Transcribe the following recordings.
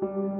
thank you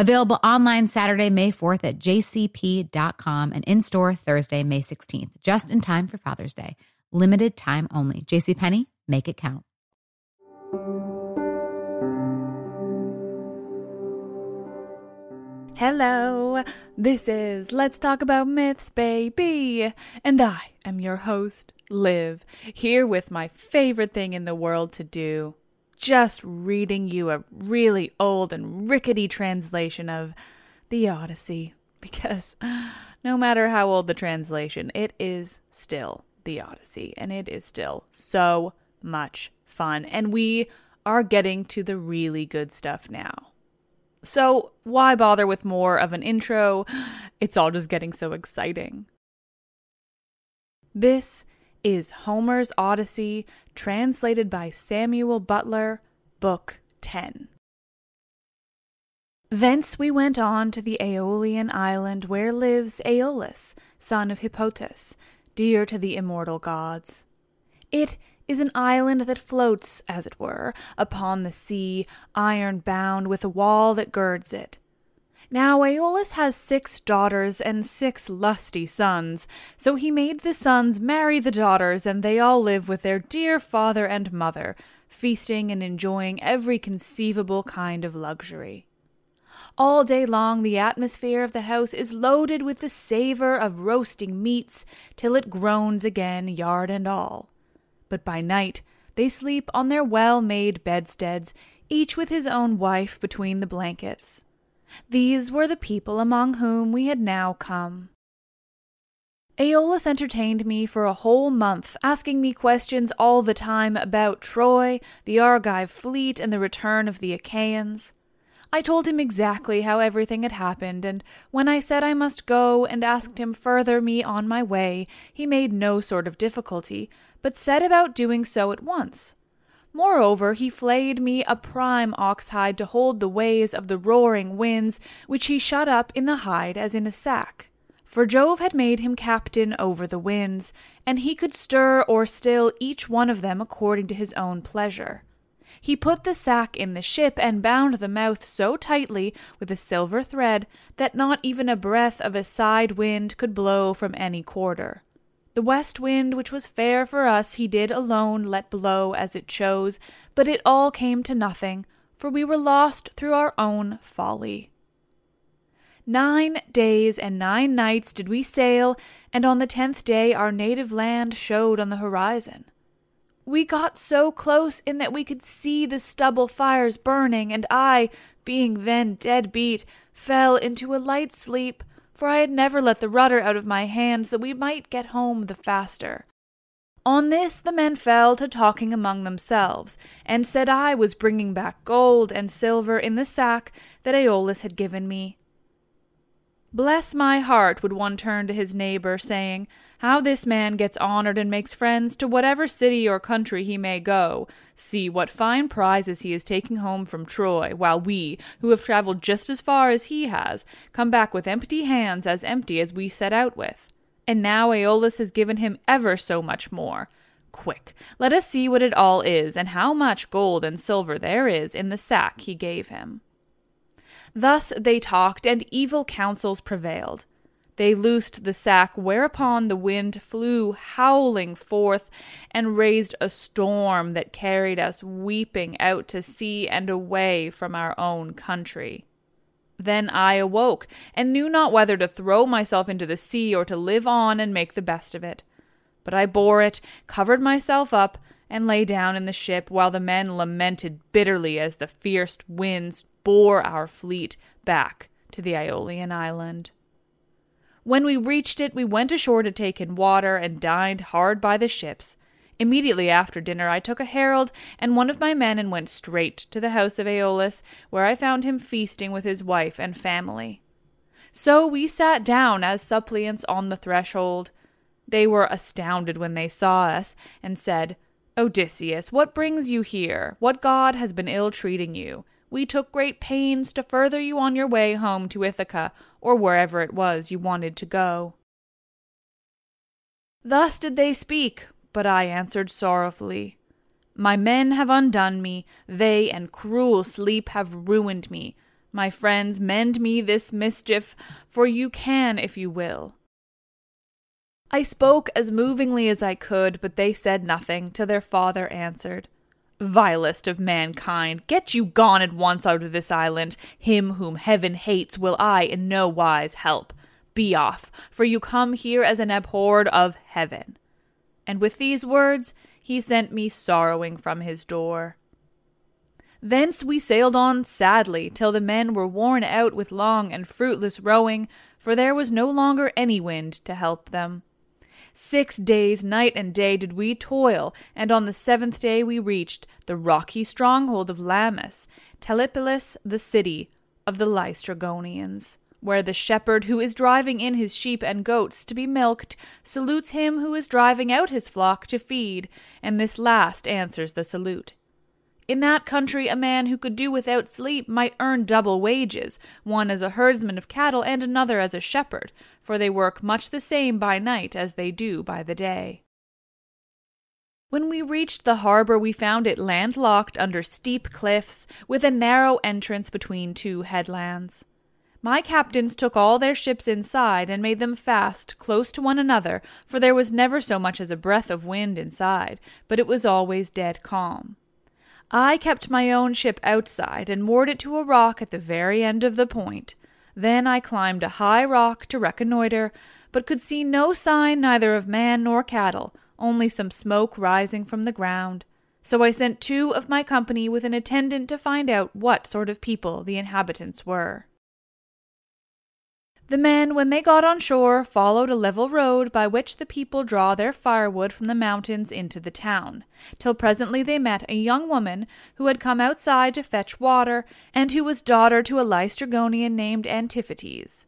Available online Saturday, May 4th at jcp.com and in store Thursday, May 16th, just in time for Father's Day. Limited time only. JCPenney, make it count. Hello, this is Let's Talk About Myths, baby, and I am your host, Liv, here with my favorite thing in the world to do just reading you a really old and rickety translation of the Odyssey. Because no matter how old the translation, it is still the Odyssey, and it is still so much fun. And we are getting to the really good stuff now. So, why bother with more of an intro? It's all just getting so exciting. This is Homer's Odyssey, translated by Samuel Butler, Book 10. Thence we went on to the Aeolian island where lives Aeolus, son of Hippotas, dear to the immortal gods. It is an island that floats, as it were, upon the sea, iron bound with a wall that girds it. Now Aeolus has six daughters and six lusty sons, so he made the sons marry the daughters, and they all live with their dear father and mother, feasting and enjoying every conceivable kind of luxury. All day long, the atmosphere of the house is loaded with the savor of roasting meats till it groans again, yard and all but by night they sleep on their well made bedsteads, each with his own wife between the blankets. These were the people among whom we had now come. Aeolus entertained me for a whole month, asking me questions all the time about Troy, the Argive fleet, and the return of the Achaeans. I told him exactly how everything had happened, and when I said I must go and asked him further me on my way, he made no sort of difficulty, but set about doing so at once. Moreover, he flayed me a prime ox hide to hold the ways of the roaring winds, which he shut up in the hide as in a sack. For Jove had made him captain over the winds, and he could stir or still each one of them according to his own pleasure. He put the sack in the ship and bound the mouth so tightly with a silver thread that not even a breath of a side wind could blow from any quarter. The west wind, which was fair for us, he did alone let blow as it chose, but it all came to nothing, for we were lost through our own folly. Nine days and nine nights did we sail, and on the tenth day our native land showed on the horizon. We got so close in that we could see the stubble fires burning, and I, being then dead beat, fell into a light sleep, for I had never let the rudder out of my hands that we might get home the faster. On this the men fell to talking among themselves, and said I was bringing back gold and silver in the sack that Aeolus had given me. Bless my heart, would one turn to his neighbor, saying, How this man gets honored and makes friends to whatever city or country he may go. See what fine prizes he is taking home from Troy, while we, who have traveled just as far as he has, come back with empty hands as empty as we set out with and now Aeolus has given him ever so much more. Quick, let us see what it all is, and how much gold and silver there is in the sack he gave him. Thus they talked, and evil counsels prevailed. They loosed the sack, whereupon the wind flew howling forth and raised a storm that carried us weeping out to sea and away from our own country. Then I awoke, and knew not whether to throw myself into the sea or to live on and make the best of it. But I bore it, covered myself up, and lay down in the ship, while the men lamented bitterly as the fierce winds bore our fleet back to the Aeolian island. When we reached it, we went ashore to take in water and dined hard by the ships. Immediately after dinner, I took a herald and one of my men and went straight to the house of Aeolus, where I found him feasting with his wife and family. So we sat down as suppliants on the threshold. They were astounded when they saw us, and said, Odysseus, what brings you here? What god has been ill treating you? We took great pains to further you on your way home to Ithaca, or wherever it was you wanted to go. Thus did they speak, but I answered sorrowfully, My men have undone me, they and cruel sleep have ruined me. My friends, mend me this mischief, for you can if you will. I spoke as movingly as I could, but they said nothing, till their father answered. Vilest of mankind, get you gone at once out of this island. Him whom heaven hates will I in no wise help. Be off, for you come here as an abhorred of heaven and with these words he sent me sorrowing from his door. Thence we sailed on sadly till the men were worn out with long and fruitless rowing, for there was no longer any wind to help them. Six days, night and day, did we toil, and on the seventh day we reached the rocky stronghold of Lamus, Telepylus, the city of the Laestrygonians where the shepherd who is driving in his sheep and goats to be milked salutes him who is driving out his flock to feed, and this last answers the salute. In that country, a man who could do without sleep might earn double wages, one as a herdsman of cattle and another as a shepherd, for they work much the same by night as they do by the day. When we reached the harbor, we found it landlocked under steep cliffs, with a narrow entrance between two headlands. My captains took all their ships inside and made them fast close to one another, for there was never so much as a breath of wind inside, but it was always dead calm. I kept my own ship outside and moored it to a rock at the very end of the point. Then I climbed a high rock to reconnoiter, but could see no sign neither of man nor cattle, only some smoke rising from the ground. So I sent two of my company with an attendant to find out what sort of people the inhabitants were. The men, when they got on shore, followed a level road by which the people draw their firewood from the mountains into the town, till presently they met a young woman who had come outside to fetch water, and who was daughter to a Laestrygonian named Antiphates.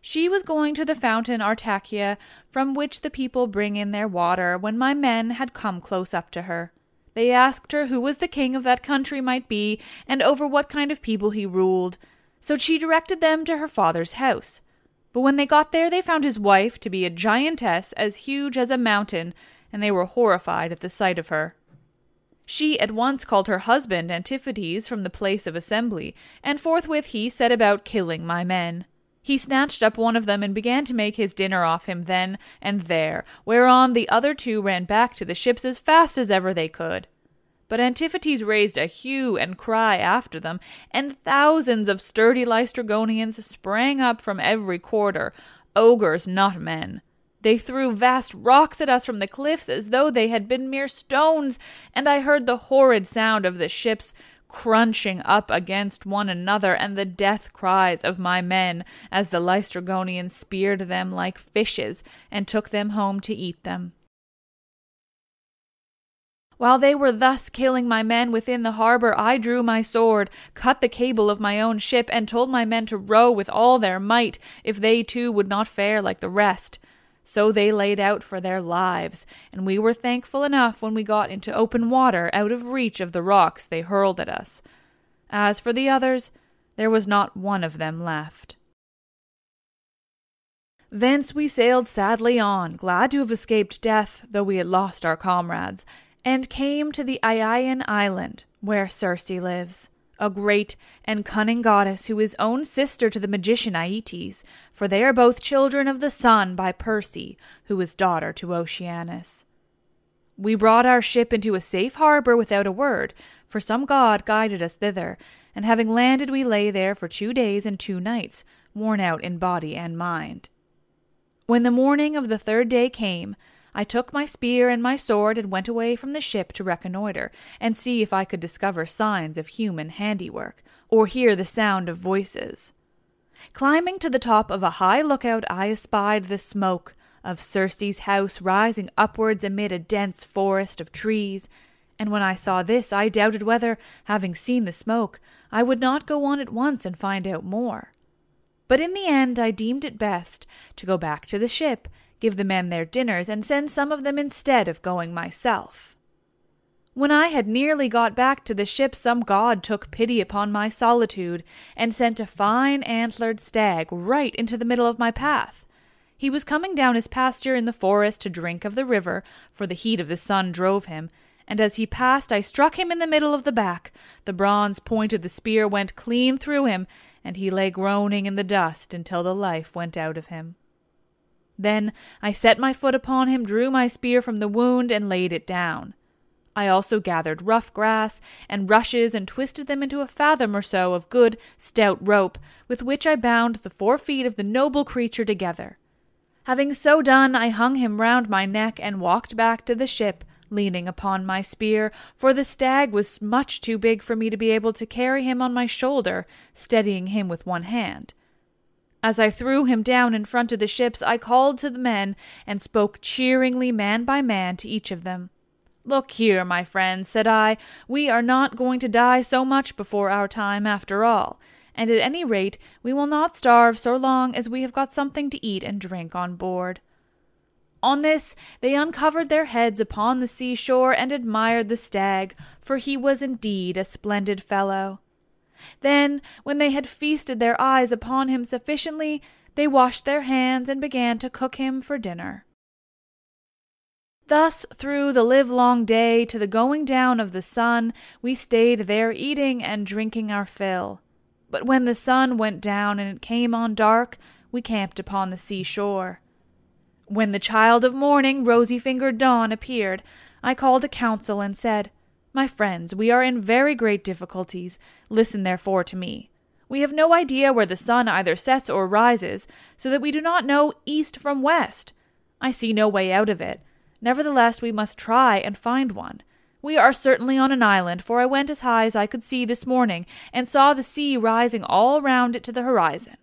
She was going to the fountain Artacia, from which the people bring in their water, when my men had come close up to her. They asked her who was the king of that country might be, and over what kind of people he ruled. So she directed them to her father's house. But when they got there, they found his wife to be a giantess as huge as a mountain, and they were horrified at the sight of her. She at once called her husband Antiphates from the place of assembly, and forthwith he set about killing my men. He snatched up one of them and began to make his dinner off him then and there, whereon the other two ran back to the ships as fast as ever they could. But Antiphates raised a hue and cry after them, and thousands of sturdy Laestrygonians sprang up from every quarter, ogres, not men. They threw vast rocks at us from the cliffs as though they had been mere stones, and I heard the horrid sound of the ships crunching up against one another, and the death cries of my men as the Laestrygonians speared them like fishes and took them home to eat them. While they were thus killing my men within the harbor, I drew my sword, cut the cable of my own ship, and told my men to row with all their might, if they too would not fare like the rest. So they laid out for their lives, and we were thankful enough when we got into open water out of reach of the rocks they hurled at us. As for the others, there was not one of them left. Thence we sailed sadly on, glad to have escaped death, though we had lost our comrades, and came to the Aeaean island, where Circe lives, a great and cunning goddess who is own sister to the magician Aeetes, for they are both children of the sun by Perse, who is daughter to Oceanus. We brought our ship into a safe harbor without a word, for some god guided us thither, and having landed we lay there for two days and two nights, worn out in body and mind. When the morning of the third day came, I took my spear and my sword and went away from the ship to reconnoitre, and see if I could discover signs of human handiwork, or hear the sound of voices. Climbing to the top of a high lookout, I espied the smoke of Circe's house rising upwards amid a dense forest of trees, and when I saw this, I doubted whether, having seen the smoke, I would not go on at once and find out more. But in the end, I deemed it best to go back to the ship give the men their dinners, and send some of them instead of going myself. When I had nearly got back to the ship, some god took pity upon my solitude, and sent a fine antlered stag right into the middle of my path. He was coming down his pasture in the forest to drink of the river, for the heat of the sun drove him, and as he passed I struck him in the middle of the back. The bronze point of the spear went clean through him, and he lay groaning in the dust until the life went out of him. Then I set my foot upon him, drew my spear from the wound, and laid it down. I also gathered rough grass and rushes and twisted them into a fathom or so of good, stout rope, with which I bound the four feet of the noble creature together. Having so done, I hung him round my neck and walked back to the ship, leaning upon my spear, for the stag was much too big for me to be able to carry him on my shoulder, steadying him with one hand. As I threw him down in front of the ships, I called to the men and spoke cheeringly, man by man, to each of them. Look here, my friends, said I, we are not going to die so much before our time after all, and at any rate we will not starve so long as we have got something to eat and drink on board. On this they uncovered their heads upon the seashore and admired the stag, for he was indeed a splendid fellow. Then, when they had feasted their eyes upon him sufficiently, they washed their hands and began to cook him for dinner. Thus, through the livelong day to the going down of the sun, we stayed there eating and drinking our fill. But when the sun went down and it came on dark, we camped upon the seashore. When the child of morning, rosy fingered dawn, appeared, I called a council and said, my friends, we are in very great difficulties. Listen therefore to me. We have no idea where the sun either sets or rises, so that we do not know east from west. I see no way out of it. Nevertheless, we must try and find one. We are certainly on an island, for I went as high as I could see this morning, and saw the sea rising all round it to the horizon.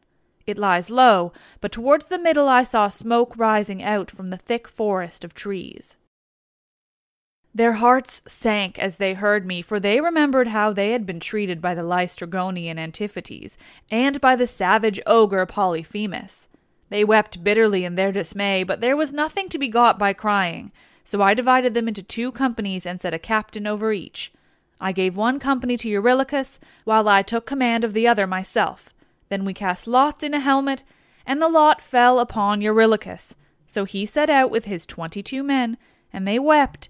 It lies low, but towards the middle I saw smoke rising out from the thick forest of trees. Their hearts sank as they heard me, for they remembered how they had been treated by the Laestrygonian Antiphates, and by the savage ogre Polyphemus. They wept bitterly in their dismay, but there was nothing to be got by crying, so I divided them into two companies and set a captain over each. I gave one company to Eurylochus, while I took command of the other myself. Then we cast lots in a helmet, and the lot fell upon Eurylochus. So he set out with his twenty two men, and they wept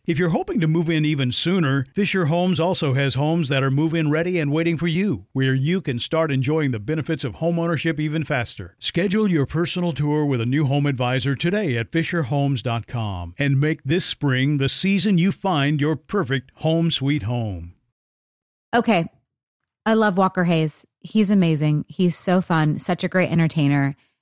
If you're hoping to move in even sooner, Fisher Homes also has homes that are move in ready and waiting for you, where you can start enjoying the benefits of homeownership even faster. Schedule your personal tour with a new home advisor today at FisherHomes.com and make this spring the season you find your perfect home sweet home. Okay. I love Walker Hayes. He's amazing. He's so fun, such a great entertainer.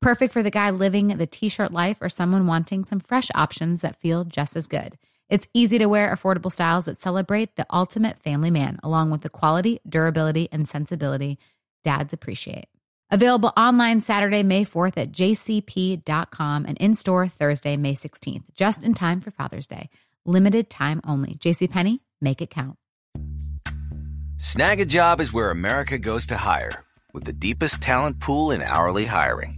Perfect for the guy living the t shirt life or someone wanting some fresh options that feel just as good. It's easy to wear, affordable styles that celebrate the ultimate family man, along with the quality, durability, and sensibility dads appreciate. Available online Saturday, May 4th at jcp.com and in store Thursday, May 16th, just in time for Father's Day. Limited time only. JCPenney, make it count. Snagajob is where America goes to hire, with the deepest talent pool in hourly hiring.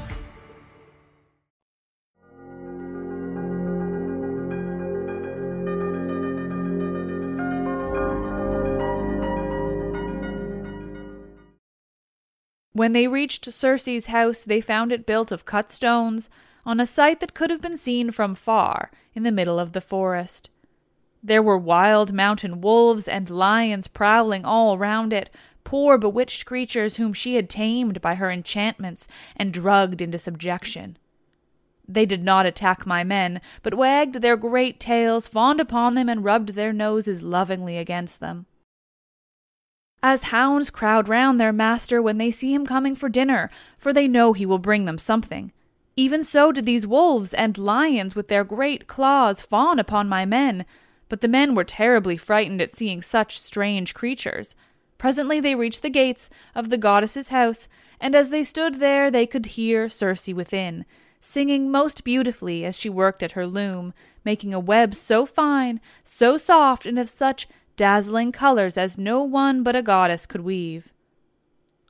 When they reached Circe's house, they found it built of cut stones on a site that could have been seen from far in the middle of the forest. There were wild mountain wolves and lions prowling all round it, poor bewitched creatures whom she had tamed by her enchantments and drugged into subjection. They did not attack my men, but wagged their great tails, fawned upon them, and rubbed their noses lovingly against them. As hounds crowd round their master when they see him coming for dinner, for they know he will bring them something. Even so did these wolves and lions with their great claws fawn upon my men, but the men were terribly frightened at seeing such strange creatures. Presently they reached the gates of the goddess's house, and as they stood there they could hear Circe within, singing most beautifully as she worked at her loom, making a web so fine, so soft, and of such dazzling colors as no one but a goddess could weave.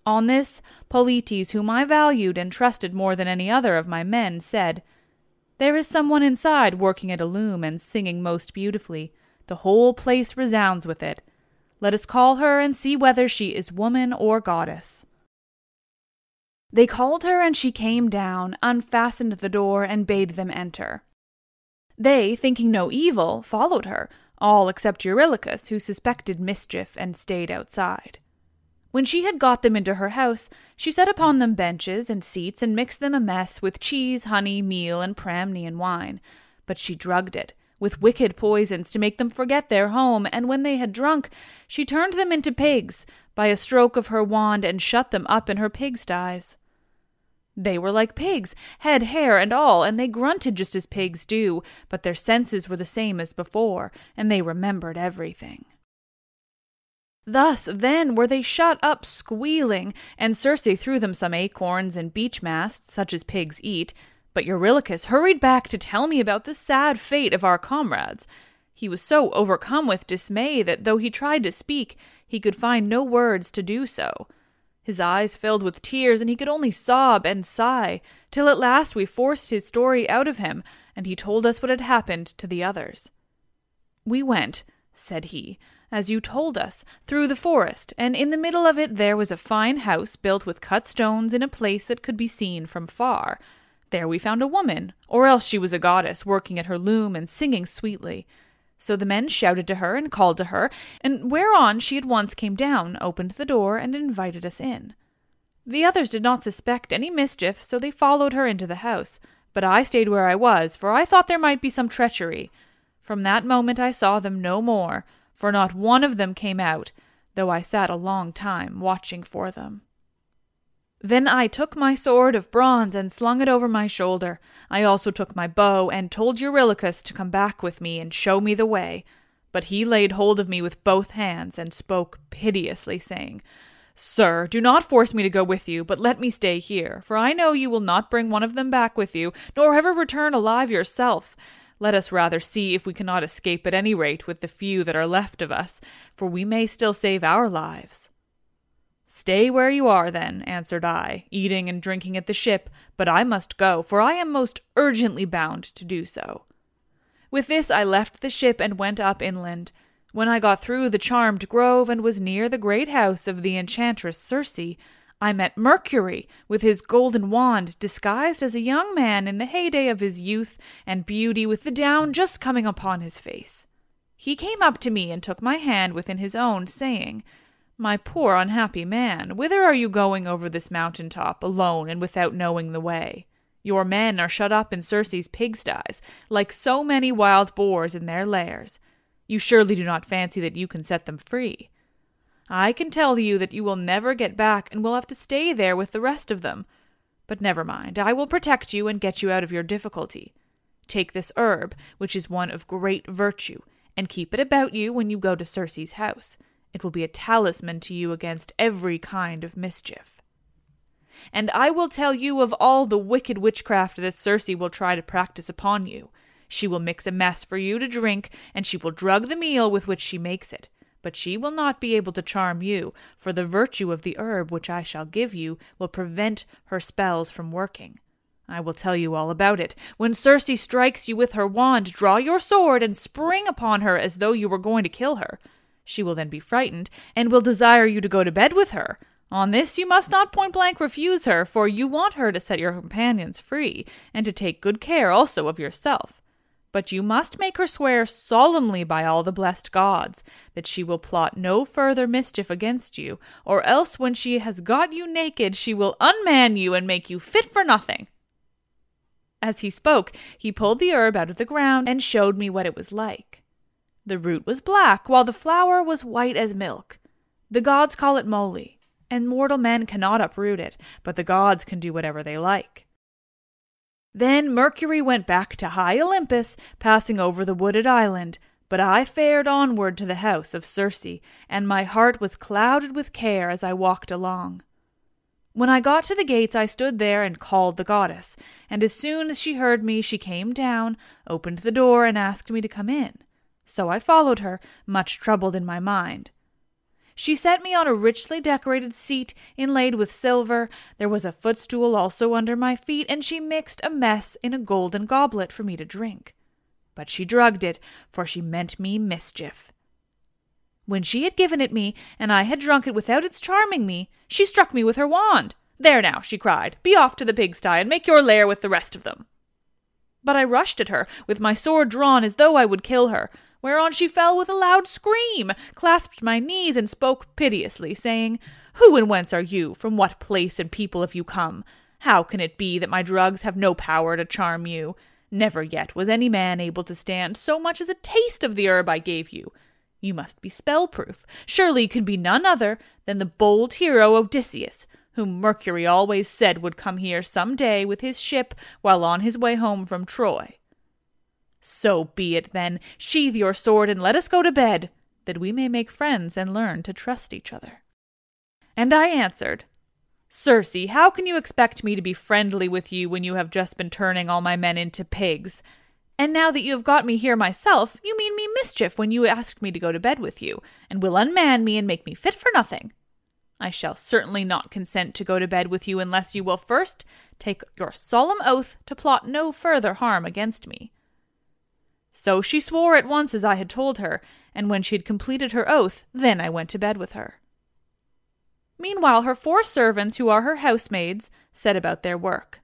On this, Polites, whom I valued and trusted more than any other of my men, said, There is someone inside working at a loom and singing most beautifully. The whole place resounds with it. Let us call her and see whether she is woman or goddess. They called her, and she came down, unfastened the door, and bade them enter. They, thinking no evil, followed her, all except Eurylochus, who suspected mischief and stayed outside. When she had got them into her house, she set upon them benches and seats and mixed them a mess with cheese, honey, meal, and Pramnian wine. But she drugged it with wicked poisons to make them forget their home, and when they had drunk, she turned them into pigs by a stroke of her wand and shut them up in her pigsties. They were like pigs, head, hair, and all, and they grunted just as pigs do, but their senses were the same as before, and they remembered everything. Thus, then, were they shut up squealing, and Circe threw them some acorns and beech masts, such as pigs eat. But Eurylochus hurried back to tell me about the sad fate of our comrades. He was so overcome with dismay that though he tried to speak, he could find no words to do so. His eyes filled with tears, and he could only sob and sigh, till at last we forced his story out of him, and he told us what had happened to the others. We went, said he, as you told us, through the forest, and in the middle of it there was a fine house built with cut stones in a place that could be seen from far. There we found a woman, or else she was a goddess, working at her loom and singing sweetly. So the men shouted to her and called to her, and whereon she at once came down, opened the door, and invited us in. The others did not suspect any mischief, so they followed her into the house, but I stayed where I was, for I thought there might be some treachery. From that moment I saw them no more, for not one of them came out, though I sat a long time watching for them. Then I took my sword of bronze and slung it over my shoulder. I also took my bow and told Eurylochus to come back with me and show me the way. But he laid hold of me with both hands and spoke piteously, saying, Sir, do not force me to go with you, but let me stay here, for I know you will not bring one of them back with you, nor ever return alive yourself. Let us rather see if we cannot escape at any rate with the few that are left of us, for we may still save our lives. Stay where you are, then, answered I, eating and drinking at the ship, but I must go, for I am most urgently bound to do so. With this I left the ship and went up inland. When I got through the charmed grove and was near the great house of the enchantress Circe, I met Mercury with his golden wand, disguised as a young man in the heyday of his youth and beauty, with the down just coming upon his face. He came up to me and took my hand within his own, saying, my poor unhappy man, whither are you going over this mountain top, alone and without knowing the way? Your men are shut up in Circe's pigsties, like so many wild boars in their lairs. You surely do not fancy that you can set them free. I can tell you that you will never get back and will have to stay there with the rest of them. But never mind, I will protect you and get you out of your difficulty. Take this herb, which is one of great virtue, and keep it about you when you go to Circe's house. It will be a talisman to you against every kind of mischief. And I will tell you of all the wicked witchcraft that Circe will try to practice upon you. She will mix a mess for you to drink, and she will drug the meal with which she makes it. But she will not be able to charm you, for the virtue of the herb which I shall give you will prevent her spells from working. I will tell you all about it. When Circe strikes you with her wand, draw your sword and spring upon her as though you were going to kill her. She will then be frightened, and will desire you to go to bed with her. On this you must not point blank refuse her, for you want her to set your companions free, and to take good care also of yourself. But you must make her swear solemnly by all the blessed gods that she will plot no further mischief against you, or else when she has got you naked she will unman you and make you fit for nothing. As he spoke, he pulled the herb out of the ground and showed me what it was like. The root was black, while the flower was white as milk. The gods call it moly, and mortal men cannot uproot it, but the gods can do whatever they like. Then Mercury went back to high Olympus, passing over the wooded island, but I fared onward to the house of Circe, and my heart was clouded with care as I walked along. When I got to the gates, I stood there and called the goddess, and as soon as she heard me, she came down, opened the door, and asked me to come in so I followed her, much troubled in my mind. She set me on a richly decorated seat inlaid with silver. There was a footstool also under my feet, and she mixed a mess in a golden goblet for me to drink. But she drugged it, for she meant me mischief. When she had given it me, and I had drunk it without its charming me, she struck me with her wand. There now, she cried, be off to the pigsty and make your lair with the rest of them. But I rushed at her, with my sword drawn as though I would kill her whereon she fell with a loud scream, clasped my knees, and spoke piteously, saying, Who and whence are you? From what place and people have you come? How can it be that my drugs have no power to charm you? Never yet was any man able to stand so much as a taste of the herb I gave you. You must be spell-proof. Surely you can be none other than the bold hero Odysseus, whom Mercury always said would come here some day with his ship while on his way home from Troy. So be it then. Sheathe your sword and let us go to bed, that we may make friends and learn to trust each other. And I answered, Circe, how can you expect me to be friendly with you when you have just been turning all my men into pigs? And now that you have got me here myself, you mean me mischief when you ask me to go to bed with you, and will unman me and make me fit for nothing. I shall certainly not consent to go to bed with you unless you will first take your solemn oath to plot no further harm against me. So she swore at once as I had told her, and when she had completed her oath, then I went to bed with her. Meanwhile, her four servants, who are her housemaids, set about their work.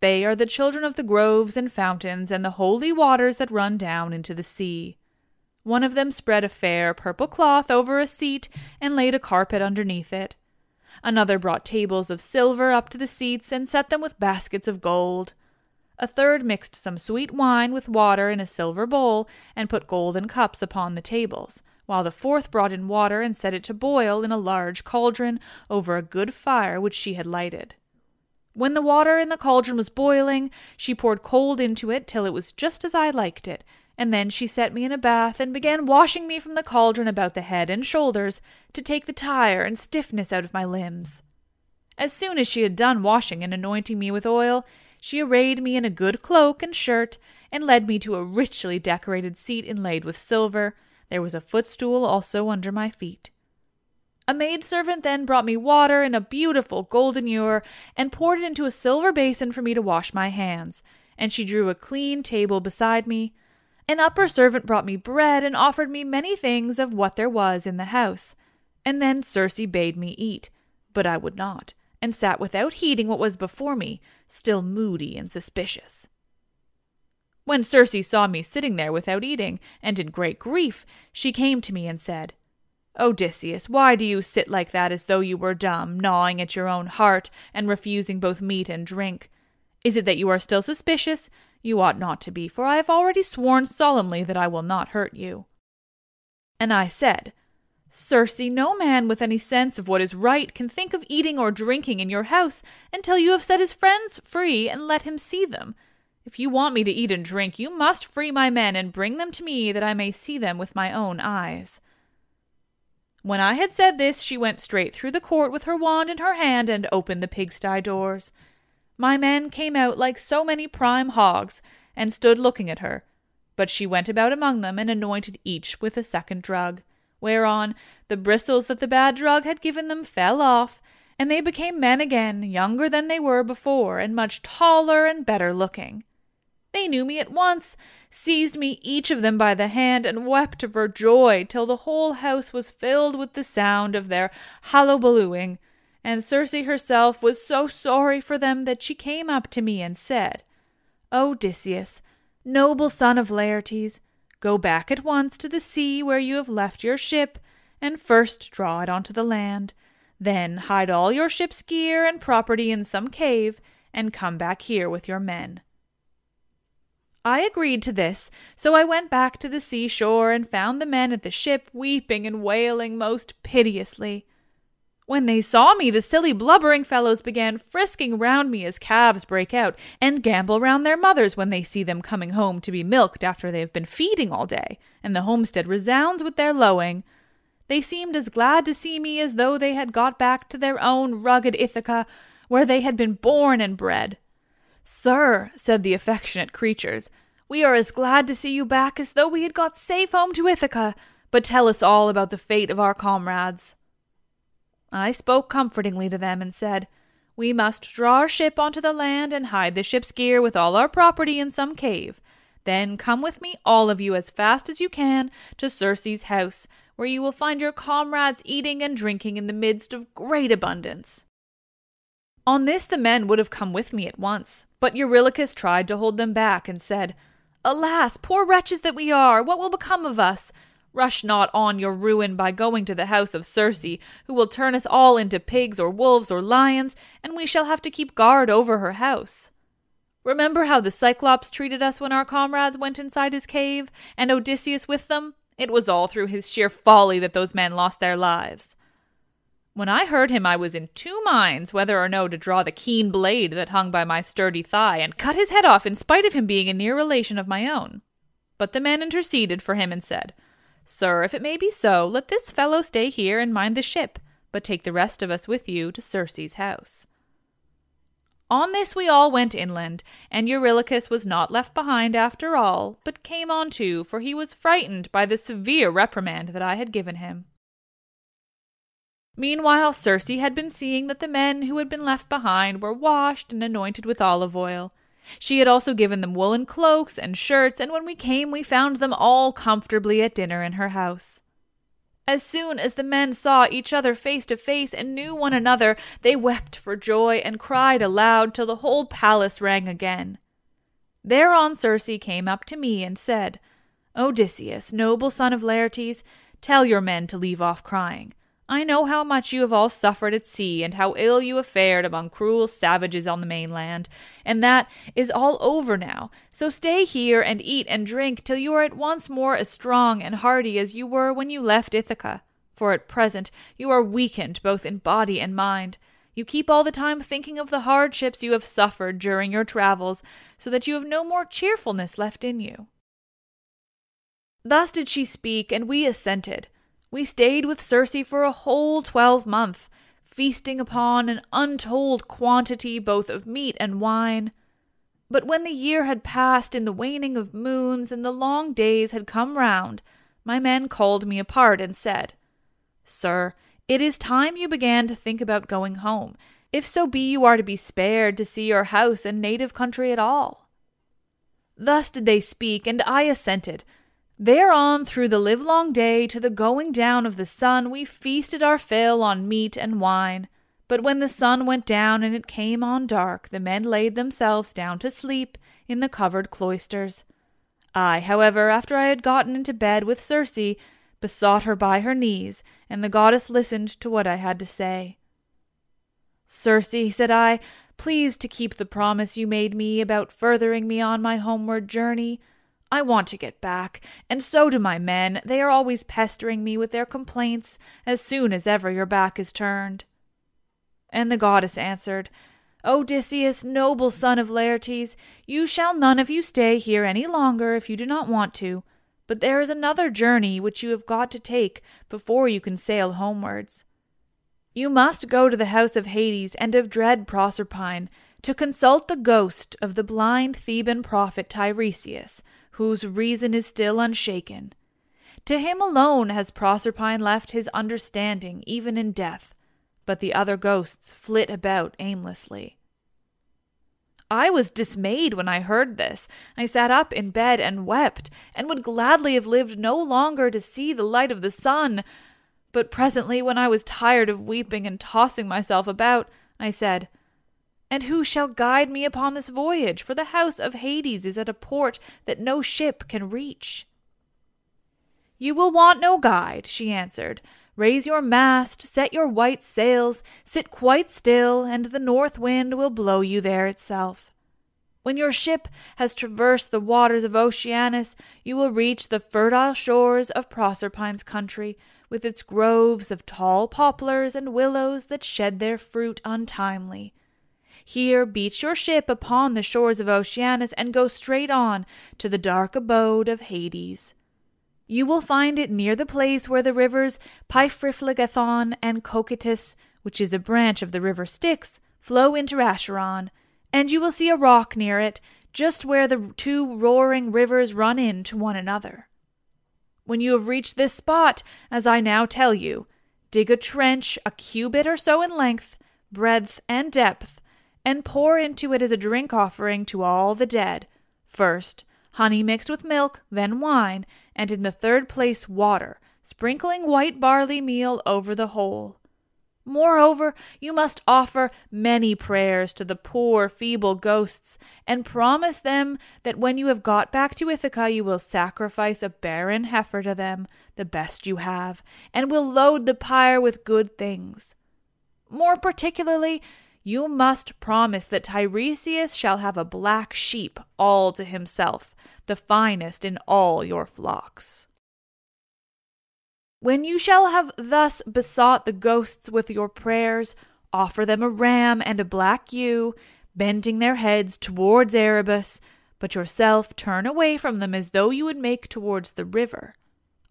They are the children of the groves and fountains and the holy waters that run down into the sea. One of them spread a fair purple cloth over a seat and laid a carpet underneath it. Another brought tables of silver up to the seats and set them with baskets of gold. A third mixed some sweet wine with water in a silver bowl and put golden cups upon the tables, while the fourth brought in water and set it to boil in a large cauldron over a good fire which she had lighted. When the water in the cauldron was boiling, she poured cold into it till it was just as I liked it, and then she set me in a bath and began washing me from the cauldron about the head and shoulders to take the tire and stiffness out of my limbs. As soon as she had done washing and anointing me with oil, she arrayed me in a good cloak and shirt, and led me to a richly decorated seat inlaid with silver. There was a footstool also under my feet. A maidservant then brought me water in a beautiful golden ewer and poured it into a silver basin for me to wash my hands, and she drew a clean table beside me. An upper servant brought me bread and offered me many things of what there was in the house. And then Circe bade me eat, but I would not, and sat without heeding what was before me, still moody and suspicious. When Circe saw me sitting there without eating, and in great grief, she came to me and said, Odysseus, why do you sit like that as though you were dumb, gnawing at your own heart, and refusing both meat and drink? Is it that you are still suspicious? You ought not to be, for I have already sworn solemnly that I will not hurt you. And I said, Circe, no man with any sense of what is right can think of eating or drinking in your house until you have set his friends free and let him see them. If you want me to eat and drink, you must free my men and bring them to me that I may see them with my own eyes. When I had said this, she went straight through the court with her wand in her hand and opened the pigsty doors. My men came out like so many prime hogs and stood looking at her, but she went about among them and anointed each with a second drug, whereon the bristles that the bad drug had given them fell off, and they became men again, younger than they were before, and much taller and better looking. They knew me at once, seized me each of them by the hand, and wept for joy till the whole house was filled with the sound of their hullabalooing. And Circe herself was so sorry for them that she came up to me and said, Odysseus, noble son of Laertes, go back at once to the sea where you have left your ship, and first draw it onto the land. Then hide all your ship's gear and property in some cave, and come back here with your men. I agreed to this, so I went back to the seashore and found the men at the ship weeping and wailing most piteously. When they saw me, the silly blubbering fellows began frisking round me as calves break out, and gambol round their mothers when they see them coming home to be milked after they have been feeding all day, and the homestead resounds with their lowing. They seemed as glad to see me as though they had got back to their own rugged Ithaca, where they had been born and bred. Sir, said the affectionate creatures, we are as glad to see you back as though we had got safe home to Ithaca, but tell us all about the fate of our comrades. I spoke comfortingly to them and said, We must draw our ship onto the land and hide the ship's gear with all our property in some cave. Then come with me, all of you, as fast as you can, to Circe's house, where you will find your comrades eating and drinking in the midst of great abundance. On this the men would have come with me at once, but Eurylochus tried to hold them back and said, Alas, poor wretches that we are, what will become of us? Rush not on your ruin by going to the house of Circe, who will turn us all into pigs or wolves or lions, and we shall have to keep guard over her house. Remember how the Cyclops treated us when our comrades went inside his cave, and Odysseus with them? It was all through his sheer folly that those men lost their lives. When I heard him, I was in two minds whether or no to draw the keen blade that hung by my sturdy thigh and cut his head off in spite of him being a near relation of my own. But the men interceded for him and said, Sir, if it may be so, let this fellow stay here and mind the ship, but take the rest of us with you to Circe's house. On this we all went inland, and Eurylochus was not left behind after all, but came on too, for he was frightened by the severe reprimand that I had given him. Meanwhile, Circe had been seeing that the men who had been left behind were washed and anointed with olive oil. She had also given them woolen cloaks and shirts, and when we came, we found them all comfortably at dinner in her house. As soon as the men saw each other face to face and knew one another, they wept for joy and cried aloud till the whole palace rang again. Thereon Circe came up to me and said, Odysseus, noble son of Laertes, tell your men to leave off crying. I know how much you have all suffered at sea, and how ill you have fared among cruel savages on the mainland, and that is all over now. So stay here and eat and drink till you are at once more as strong and hearty as you were when you left Ithaca. For at present you are weakened both in body and mind. You keep all the time thinking of the hardships you have suffered during your travels, so that you have no more cheerfulness left in you. Thus did she speak, and we assented. We stayed with Circe for a whole twelvemonth, feasting upon an untold quantity both of meat and wine. But when the year had passed in the waning of moons and the long days had come round, my men called me apart and said, Sir, it is time you began to think about going home, if so be you are to be spared to see your house and native country at all. Thus did they speak, and I assented, Thereon, through the livelong day to the going down of the sun, we feasted our fill on meat and wine. But when the sun went down and it came on dark, the men laid themselves down to sleep in the covered cloisters. I, however, after I had gotten into bed with Circe, besought her by her knees, and the goddess listened to what I had to say. Circe, said I, please to keep the promise you made me about furthering me on my homeward journey. I want to get back, and so do my men. They are always pestering me with their complaints as soon as ever your back is turned. And the goddess answered, Odysseus, noble son of Laertes, you shall none of you stay here any longer if you do not want to, but there is another journey which you have got to take before you can sail homewards. You must go to the house of Hades and of dread Proserpine to consult the ghost of the blind Theban prophet Tiresias, whose reason is still unshaken. To him alone has Proserpine left his understanding even in death, but the other ghosts flit about aimlessly. I was dismayed when I heard this. I sat up in bed and wept, and would gladly have lived no longer to see the light of the sun. But presently, when I was tired of weeping and tossing myself about, I said, and who shall guide me upon this voyage? For the house of Hades is at a port that no ship can reach. You will want no guide, she answered. Raise your mast, set your white sails, sit quite still, and the north wind will blow you there itself. When your ship has traversed the waters of Oceanus, you will reach the fertile shores of Proserpine's country, with its groves of tall poplars and willows that shed their fruit untimely. Here beach your ship upon the shores of Oceanus and go straight on to the dark abode of Hades. You will find it near the place where the rivers Pyriphlegethon and Cocytus, which is a branch of the river Styx, flow into Acheron, and you will see a rock near it, just where the two roaring rivers run into one another. When you have reached this spot, as I now tell you, dig a trench a cubit or so in length, breadth, and depth, and pour into it as a drink offering to all the dead. First, honey mixed with milk, then wine, and in the third place, water, sprinkling white barley meal over the whole. Moreover, you must offer many prayers to the poor, feeble ghosts, and promise them that when you have got back to Ithaca, you will sacrifice a barren heifer to them, the best you have, and will load the pyre with good things. More particularly, you must promise that Tiresias shall have a black sheep all to himself, the finest in all your flocks. When you shall have thus besought the ghosts with your prayers, offer them a ram and a black ewe, bending their heads towards Erebus, but yourself turn away from them as though you would make towards the river.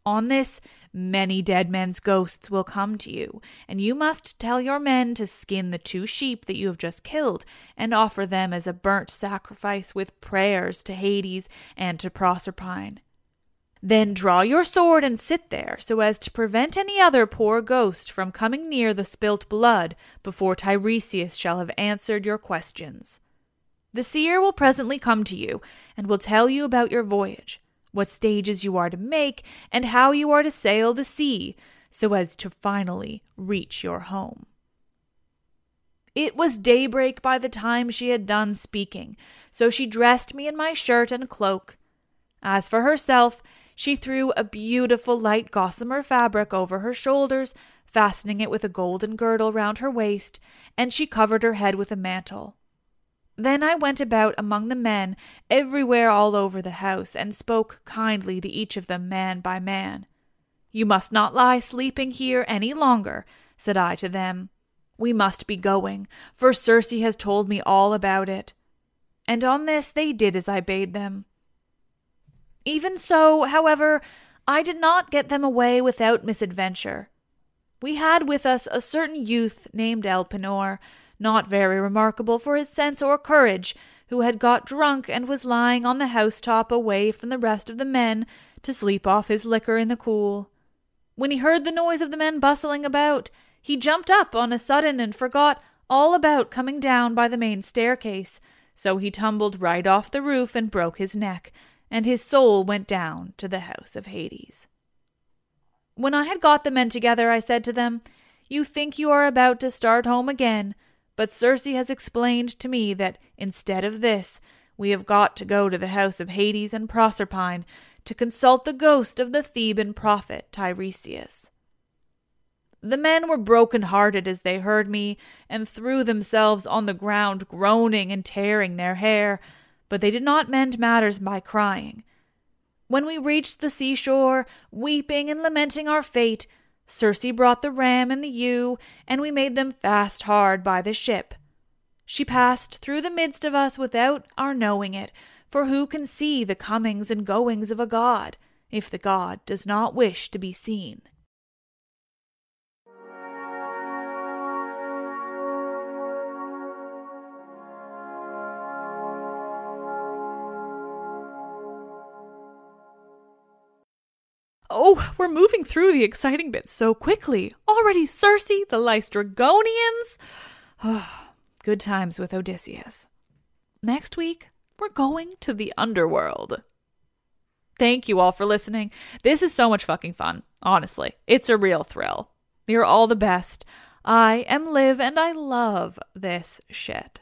On this, Many dead men's ghosts will come to you, and you must tell your men to skin the two sheep that you have just killed and offer them as a burnt sacrifice with prayers to Hades and to Proserpine. Then draw your sword and sit there so as to prevent any other poor ghost from coming near the spilt blood before Tiresias shall have answered your questions. The seer will presently come to you and will tell you about your voyage what stages you are to make, and how you are to sail the sea so as to finally reach your home. It was daybreak by the time she had done speaking, so she dressed me in my shirt and cloak. As for herself, she threw a beautiful light gossamer fabric over her shoulders, fastening it with a golden girdle round her waist, and she covered her head with a mantle. Then I went about among the men everywhere all over the house, and spoke kindly to each of them man by man. You must not lie sleeping here any longer, said I to them. We must be going, for Circe has told me all about it. And on this they did as I bade them. Even so, however, I did not get them away without misadventure. We had with us a certain youth named Elpenor, not very remarkable for his sense or courage, who had got drunk and was lying on the housetop away from the rest of the men to sleep off his liquor in the cool. When he heard the noise of the men bustling about, he jumped up on a sudden and forgot all about coming down by the main staircase, so he tumbled right off the roof and broke his neck, and his soul went down to the house of Hades. When I had got the men together, I said to them, You think you are about to start home again, but Circe has explained to me that instead of this, we have got to go to the house of Hades and Proserpine to consult the ghost of the Theban prophet Tiresias. The men were broken hearted as they heard me, and threw themselves on the ground, groaning and tearing their hair, but they did not mend matters by crying. When we reached the seashore, weeping and lamenting our fate, Circe brought the ram and the ewe, and we made them fast hard by the ship. She passed through the midst of us without our knowing it, for who can see the comings and goings of a god, if the god does not wish to be seen? Oh, we're moving through the exciting bits so quickly. Already Circe, the Laestrygonians. Oh, good times with Odysseus. Next week, we're going to the underworld. Thank you all for listening. This is so much fucking fun. Honestly, it's a real thrill. You're all the best. I am Liv and I love this shit.